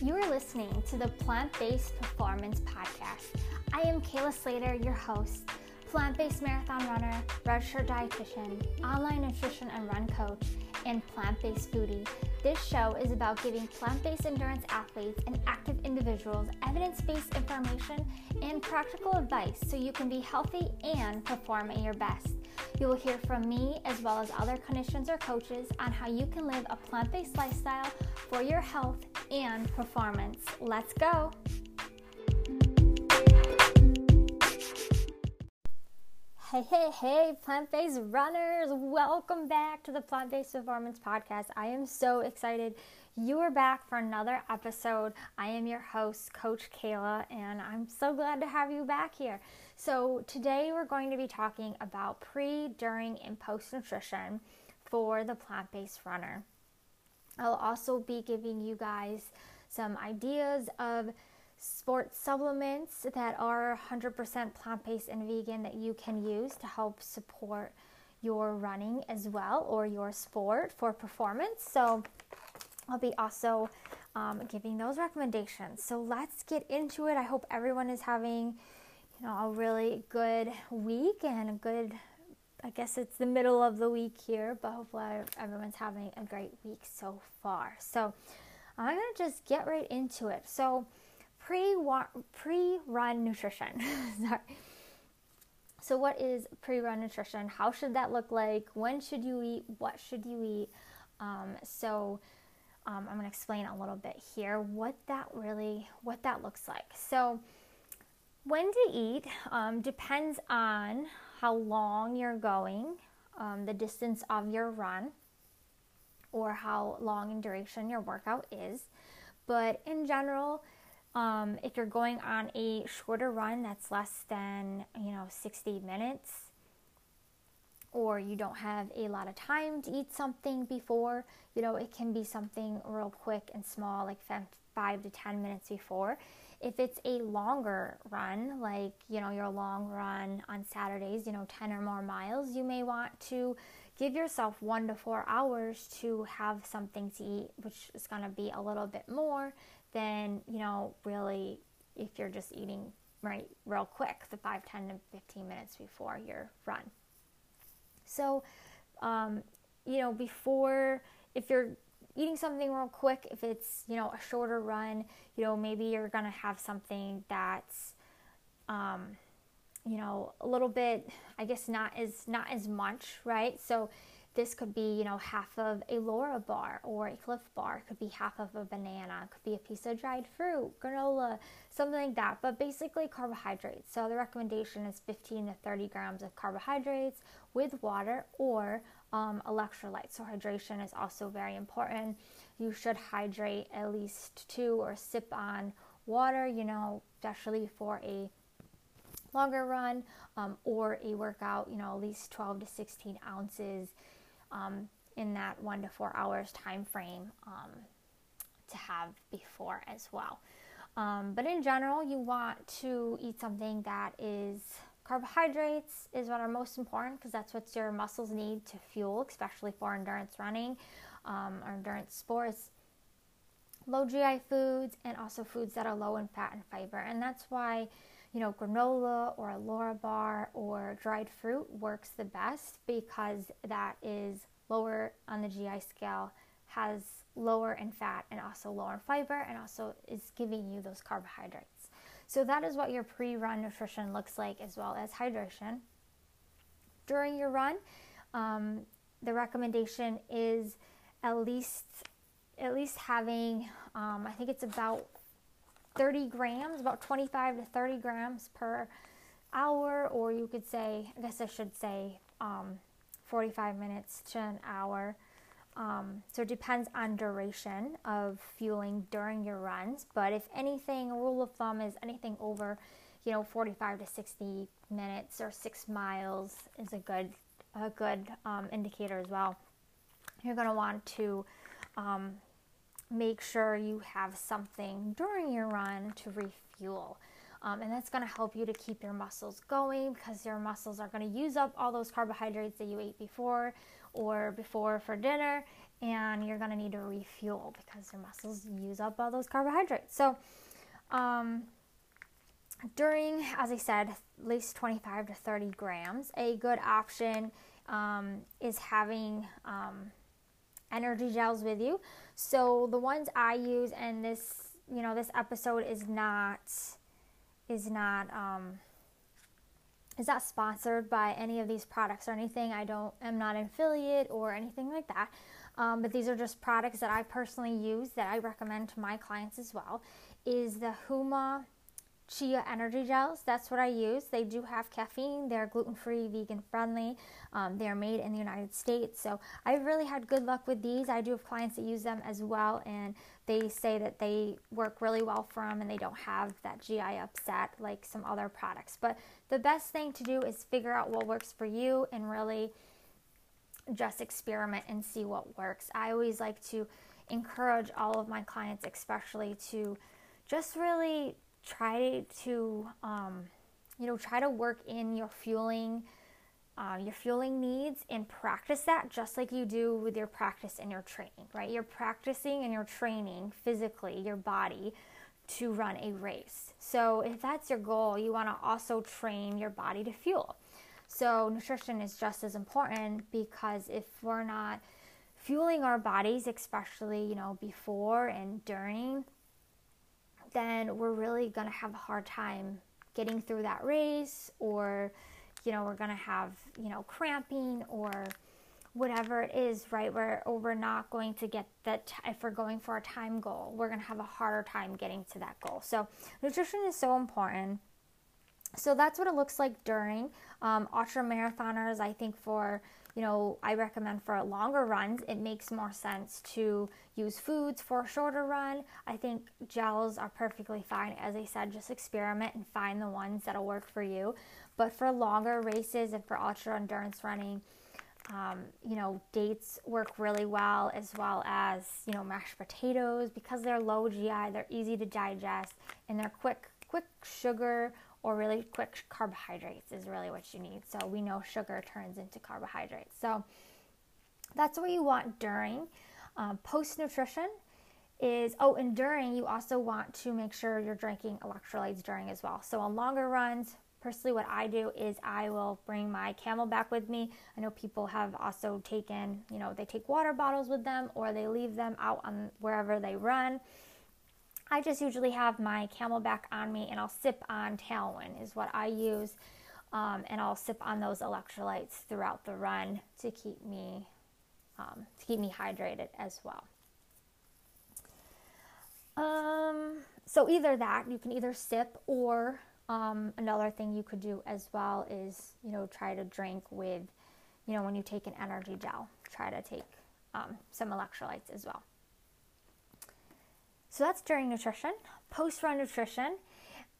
You are listening to the Plant Based Performance Podcast. I am Kayla Slater, your host, plant based marathon runner, registered dietitian, online nutrition and run coach, and plant based foodie. This show is about giving plant based endurance athletes and active individuals evidence based information and practical advice so you can be healthy and perform at your best. You will hear from me as well as other clinicians or coaches on how you can live a plant based lifestyle for your health and performance. Let's go! Hey, hey, hey, plant based runners! Welcome back to the Plant Based Performance Podcast. I am so excited you are back for another episode. I am your host, Coach Kayla, and I'm so glad to have you back here. So, today we're going to be talking about pre, during, and post nutrition for the plant based runner. I'll also be giving you guys some ideas of sports supplements that are 100% plant based and vegan that you can use to help support your running as well or your sport for performance. So, I'll be also um, giving those recommendations. So, let's get into it. I hope everyone is having you know, a really good week and a good, I guess it's the middle of the week here, but hopefully everyone's having a great week so far. So I'm to just get right into it. So pre pre run nutrition. Sorry. So what is pre run nutrition? How should that look like? When should you eat? What should you eat? Um, so um, I'm going to explain a little bit here what that really what that looks like. So when to eat um, depends on how long you're going, um, the distance of your run, or how long in duration your workout is. But in general, um, if you're going on a shorter run that's less than you know 60 minutes, or you don't have a lot of time to eat something before, you know it can be something real quick and small, like five to 10 minutes before. If it's a longer run, like, you know, your long run on Saturdays, you know, 10 or more miles, you may want to give yourself one to four hours to have something to eat, which is going to be a little bit more than, you know, really if you're just eating right real quick, the 5, 10 to 15 minutes before your run. So, um, you know, before, if you're eating something real quick, if it's, you know, a shorter run, you know, maybe you're going to have something that's, um, you know, a little bit, I guess not as, not as much, right? So this could be, you know, half of a Larabar or a Clif Bar. It could be half of a banana. It could be a piece of dried fruit, granola, something like that. But basically carbohydrates. So the recommendation is 15 to 30 grams of carbohydrates with water or um, electrolytes. So, hydration is also very important. You should hydrate at least two or sip on water, you know, especially for a longer run um, or a workout, you know, at least 12 to 16 ounces um, in that one to four hours time frame um, to have before as well. Um, but in general, you want to eat something that is Carbohydrates is what are most important because that's what your muscles need to fuel, especially for endurance running um, or endurance sports. Low GI foods and also foods that are low in fat and fiber. And that's why, you know, granola or a Larabar or dried fruit works the best because that is lower on the GI scale, has lower in fat and also lower in fiber, and also is giving you those carbohydrates. So that is what your pre-run nutrition looks like as well as hydration. During your run, um, the recommendation is at least at least having um, I think it's about 30 grams, about 25 to 30 grams per hour, or you could say, I guess I should say, um, 45 minutes to an hour um, so it depends on duration of fueling during your runs. But if anything, a rule of thumb is anything over, you know, 45 to 60 minutes or six miles is a good a good um, indicator as well. You're going to want to um, make sure you have something during your run to refuel. Um, and that's going to help you to keep your muscles going because your muscles are going to use up all those carbohydrates that you ate before or before for dinner and you're going to need to refuel because your muscles use up all those carbohydrates. So, um, during, as I said, at least 25 to 30 grams, a good option um, is having um, energy gels with you. So the ones I use, and this, you know, this episode is not is not um, is not sponsored by any of these products or anything. I don't am not an affiliate or anything like that. Um, but these are just products that I personally use that I recommend to my clients as well. Is the Huma chia energy gels. That's what I use. They do have caffeine. They're gluten free, vegan friendly. Um, they're made in the United States. So I've really had good luck with these. I do have clients that use them as well, and they say that they work really well for them and they don't have that GI upset like some other products. But the best thing to do is figure out what works for you and really just experiment and see what works. I always like to encourage all of my clients, especially, to just really try to, um, you know, try to work in your fueling. Uh, your fueling needs and practice that just like you do with your practice and your training, right? You're practicing and you're training physically your body to run a race. So, if that's your goal, you want to also train your body to fuel. So, nutrition is just as important because if we're not fueling our bodies, especially, you know, before and during then we're really going to have a hard time getting through that race or you know we're going to have you know cramping or whatever it is right? Where or we're not going to get that if we're going for a time goal we're going to have a harder time getting to that goal. So nutrition is so important. So that's what it looks like during um, ultra marathoners i think for you know, I recommend for longer runs, it makes more sense to use foods for a shorter run. I think gels are perfectly fine. As I said, just experiment and find the ones that'll work for you. But for longer races and for ultra endurance running, um, you know, dates work really well, as well as, you know, mashed potatoes because they're low GI, they're easy to digest, and they're quick, quick sugar or really quick carbohydrates is really what you need. So we know sugar turns into carbohydrates. So that's what you want during. Um, Post nutrition is, oh, and during, you also want to make sure you're drinking electrolytes during as well. So on longer runs, personally, what I do is I will bring my CamelBak with me. I know people have also taken, you know, they take water bottles with them or they leave them out on wherever they run. I just usually have my CamelBak on me and I'll sip on Tailwind is what I use. Um, and I'll sip on those electrolytes throughout the run to keep me um, to keep me hydrated as well. Um, so either that you can either sip or um, another thing you could do as well is you know try to drink with you know when you take an energy gel try to take um, some electrolytes as well. So that's during nutrition. Post run nutrition.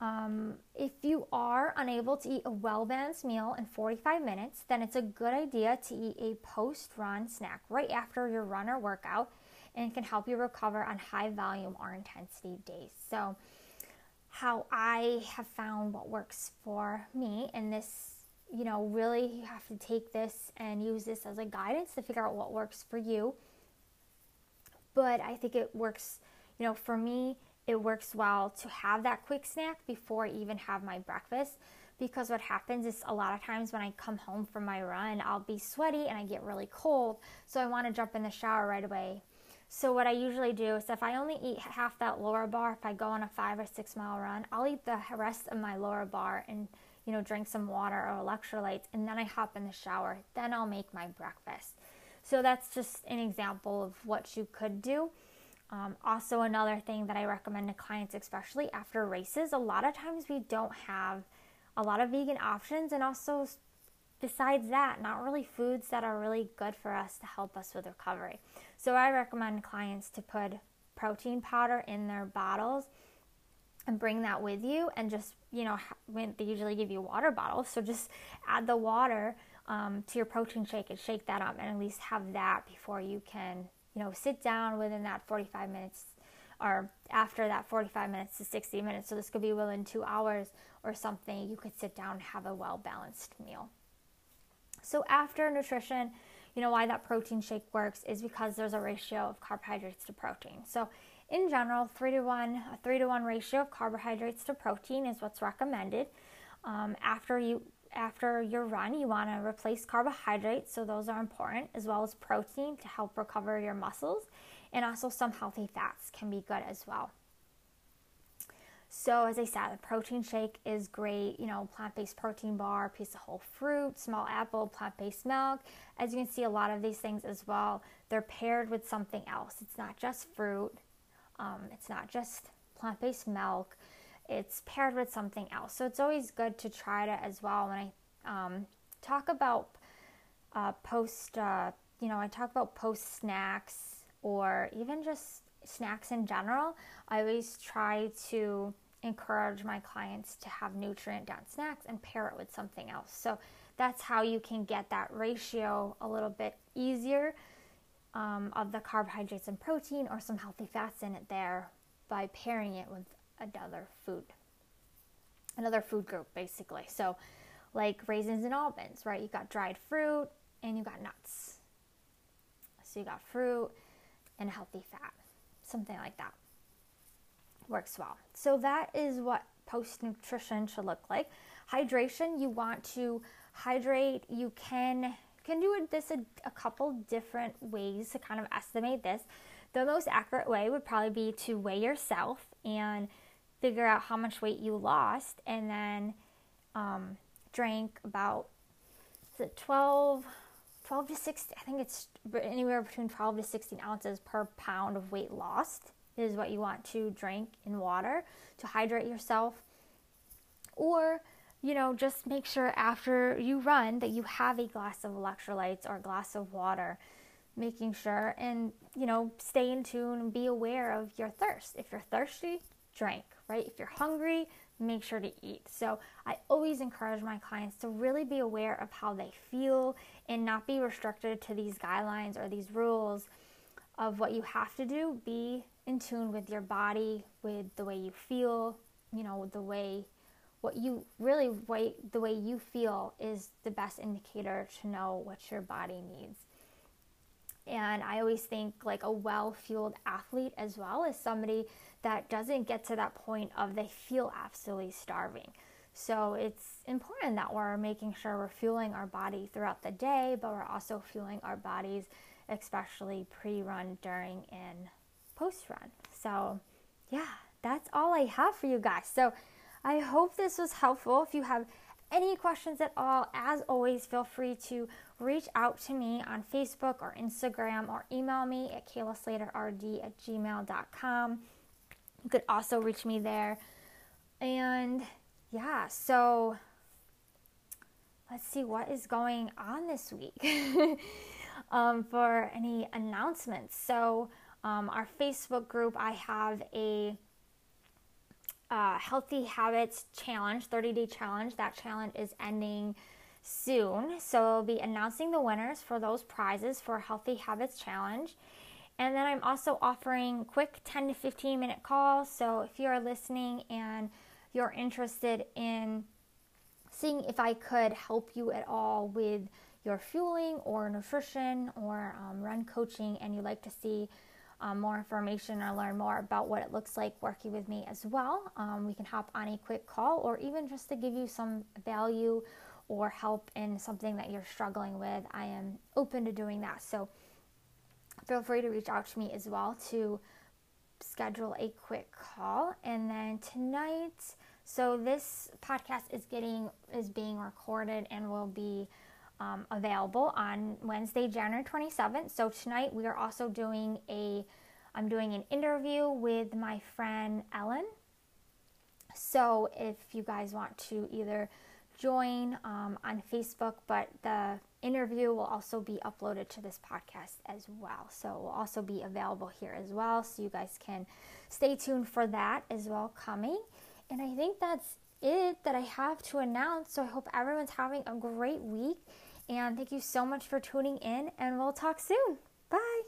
Um, if you are unable to eat a well balanced meal in 45 minutes, then it's a good idea to eat a post run snack right after your run or workout and can help you recover on high volume or intensity days. So, how I have found what works for me, and this, you know, really you have to take this and use this as a guidance to figure out what works for you. But I think it works you know, for me, it works well to have that quick snack before I even have my breakfast because what happens is a lot of times when I come home from my run, I'll be sweaty and I get really cold, so I want to jump in the shower right away. So what I usually do is if I only eat half that Larabar, if I go on a five or six mile run, I'll eat the rest of my Larabar and you know drink some water or electrolytes, and then I hop in the shower. Then I'll make my breakfast. So that's just an example of what you could do. Um, also, another thing that I recommend to clients, especially after races, a lot of times we don't have a lot of vegan options, and also besides that, not really foods that are really good for us to help us with recovery. So, I recommend clients to put protein powder in their bottles and bring that with you, and just you know, when they usually give you water bottles, so just add the water um, to your protein shake and shake that up, and at least have that before you can you know, sit down within that 45 minutes or after that 45 minutes to 60 minutes. So this could be within two hours or something. You could sit down and have a well balanced meal. So after nutrition, you know why that protein shake works is because there's a ratio of carbohydrates to protein. So in general, three to one, a three to one ratio of carbohydrates to protein is what's recommended. Um, after you after your run, you want to replace carbohydrates, so those are important, as well as protein to help recover your muscles, and also some healthy fats can be good as well. So, as I said, a protein shake is great. You know, plant based protein bar, piece of whole fruit, small apple, plant based milk. As you can see, a lot of these things as well, they're paired with something else. It's not just fruit, um, it's not just plant based milk, it's paired with something else. So, it's always good to try it as well. When I um, talk about uh, post, uh, you know, I talk about post snacks or even just snacks in general, I always try to encourage my clients to have nutrient dense snacks and pair it with something else. So that's how you can get that ratio a little bit easier um, of the carbohydrates and protein or some healthy fats in it there by pairing it with another food, another food group basically. So, like raisins and almonds, right? You got dried fruit and you got nuts. So you got fruit and healthy fat, something like that. Works well. So that is what post nutrition should look like. Hydration, you want to hydrate. You can can do this a, a couple different ways to kind of estimate this. The most accurate way would probably be to weigh yourself and figure out how much weight you lost, and then um, drink about is it 12 12 to 16, I think it's anywhere between 12 to 16 ounces per pound of weight lost is what you want to drink in water to hydrate yourself. Or, you know, just make sure after you run that you have a glass of electrolytes or a glass of water, making sure and, you know, stay in tune and be aware of your thirst. If you're thirsty, drink, right? If you're hungry, make sure to eat. So I always encourage my clients to really be aware of how they feel and not be restricted to these guidelines or these rules of what you have to do. Be in tune with your body, with the way you feel, you know, the way what you really the way you feel is the best indicator to know what your body needs. And I always think like a well-fueled athlete as well as somebody that doesn't get to that point of they feel absolutely starving. So it's important that we're making sure we're fueling our body throughout the day, but we're also fueling our bodies, especially pre run, during, and post run. So, yeah, that's all I have for you guys. So, I hope this was helpful. If you have any questions at all, as always, feel free to reach out to me on Facebook or Instagram or email me at kaylaslaterd at gmail.com. You could also reach me there. And yeah, so let's see what is going on this week um, for any announcements. So, um, our Facebook group, I have a uh, Healthy Habits Challenge, 30 day challenge. That challenge is ending soon. So, I'll be announcing the winners for those prizes for Healthy Habits Challenge. And then I'm also offering quick 10 to 15 minute calls. So if you are listening and you're interested in seeing if I could help you at all with your fueling or nutrition or um, run coaching, and you'd like to see um, more information or learn more about what it looks like working with me as well, um, we can hop on a quick call or even just to give you some value or help in something that you're struggling with. I am open to doing that. So feel free to reach out to me as well to schedule a quick call. And then tonight, so this podcast is getting is being recorded and will be um, available on Wednesday, January 27th. So tonight we are also doing a I'm doing an interview with my friend Ellen. So if you guys want to either join um, on Facebook, but the interview will also be uploaded to this podcast as well. So it will also be available here as well. So you guys can stay tuned for that as well coming. And I think that's it that I have to announce. So I hope everyone's having a great week. And thank you so much for tuning in, and we'll talk soon. Bye.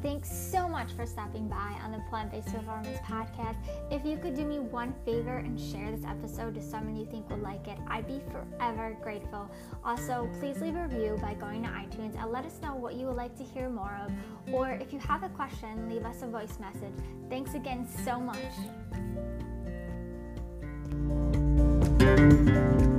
Thanks so much for stopping by on the Plant Based Performance Podcast. If you could do me one favor and share this episode to someone you think would like it, I'd be forever grateful. Also, please leave a review by going to iTunes and let us know what you would like to hear more of. Or if you have a question, leave us a voice message. Thanks again so much. Música